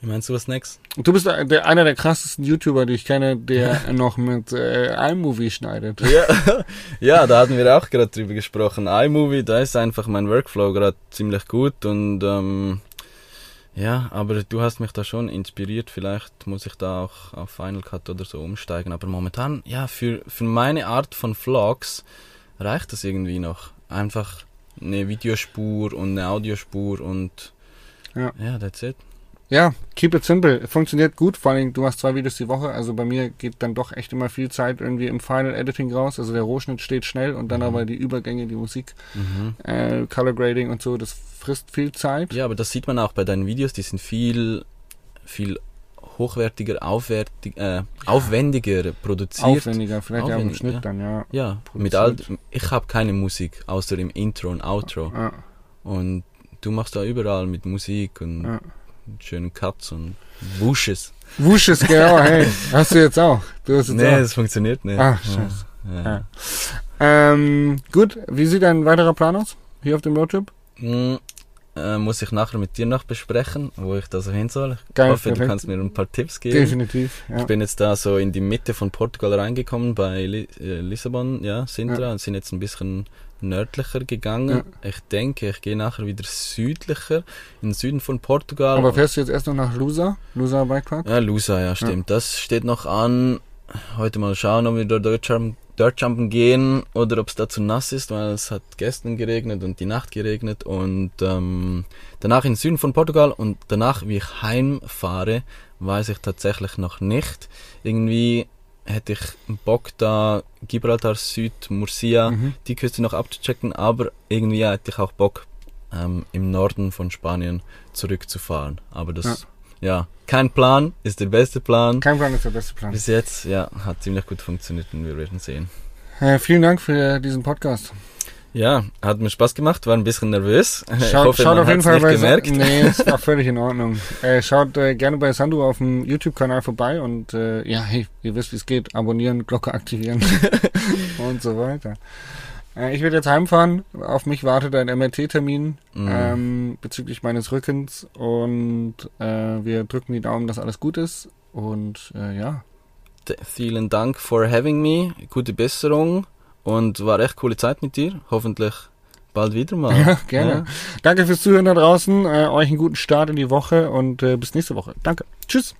Wie meinst du was next? Du bist der, einer der krassesten YouTuber, die ich kenne, der noch mit äh, iMovie schneidet. Ja, ja, da hatten wir auch gerade drüber gesprochen. iMovie, da ist einfach mein Workflow gerade ziemlich gut und ähm, ja, aber du hast mich da schon inspiriert. Vielleicht muss ich da auch auf Final Cut oder so umsteigen. Aber momentan, ja, für, für meine Art von Vlogs reicht das irgendwie noch. Einfach eine Videospur und eine Audiospur und Ja. ja, that's it. Ja, keep it simple. Funktioniert gut. Vor allem, du machst zwei Videos die Woche. Also bei mir geht dann doch echt immer viel Zeit irgendwie im Final Editing raus. Also der Rohschnitt steht schnell und dann Mhm. aber die Übergänge, die Musik, Mhm. äh, Color Grading und so, das frisst viel Zeit. Ja, aber das sieht man auch bei deinen Videos, die sind viel, viel hochwertiger, aufwertig, äh, aufwendiger produziert. Aufwendiger, vielleicht ja im Aufwendig, Schnitt ja. dann, ja. Ja, mit all, Produziert. ich habe keine Musik, außer im Intro und Outro. ja, Und du machst da überall mit Musik und ja. Schönen Cuts und Wushes. Wushes, genau, hey. Hast du jetzt auch. Du hast jetzt Nee, auch. das funktioniert nicht. Ah, scheiße. Ja. Ja. Ähm, gut, wie sieht dein weiterer Plan aus? Hier auf dem Roadtrip? Mm, äh, muss ich nachher mit dir noch besprechen, wo ich da so hin soll. Ich Geil, hoffe, perfekt. du kannst mir ein paar Tipps geben. Definitiv. Ja. Ich bin jetzt da so in die Mitte von Portugal reingekommen bei Li äh, Lissabon, ja, Sintra, und sind jetzt ein bisschen nördlicher gegangen. Ich denke, ich gehe nachher wieder südlicher, in den Süden von Portugal. Aber fährst du jetzt erst noch nach Lusa? Lusa Bikepark? ja, Lusa, ja, stimmt. Das steht noch an. Heute mal schauen, ob wir dort Dirtjumpen, Dirtjumpen gehen oder ob es da zu nass ist, weil es hat gestern geregnet und die Nacht geregnet. Und ähm, danach in den Süden von Portugal und danach, wie ich heimfahre, weiß ich tatsächlich noch nicht. Irgendwie hätte ich Bock da Gibraltar Süd, Murcia, Mhm. die Küste noch abzuchecken, aber irgendwie hätte ich auch Bock ähm, im Norden von Spanien zurückzufahren. Aber das, ja. kein Plan ist der beste Plan. Kein Plan ist der beste Plan. Bis jetzt, ja, hat ziemlich gut funktioniert und wir werden sehen. Äh, vielen Dank für diesen Podcast. Ja, hat mir Spaß gemacht, war ein bisschen nervös. Schaut, hoffe, schaut auf jeden Fall bei gemerkt. Nee, ist auch völlig in Ordnung. Äh, schaut äh, gerne bei Sandu auf dem YouTube-Kanal vorbei und äh, ja, hey, ihr wisst, wie es geht. Abonnieren, Glocke aktivieren und so weiter. Äh, ich werde jetzt heimfahren. Auf mich wartet ein MRT-Termin Mhm. ähm, bezüglich meines Rückens und äh, wir drücken die Daumen, dass alles gut ist. Und äh, ja, Vielen Dank for having me. Gute Besserung. Und war echt coole Zeit mit dir. Hoffentlich bald wieder mal. ja gerne. Danke fürs Zuhören da draußen. Äh, euch einen guten Start in die Woche und äh, bis nächste Woche. Danke. Tschüss.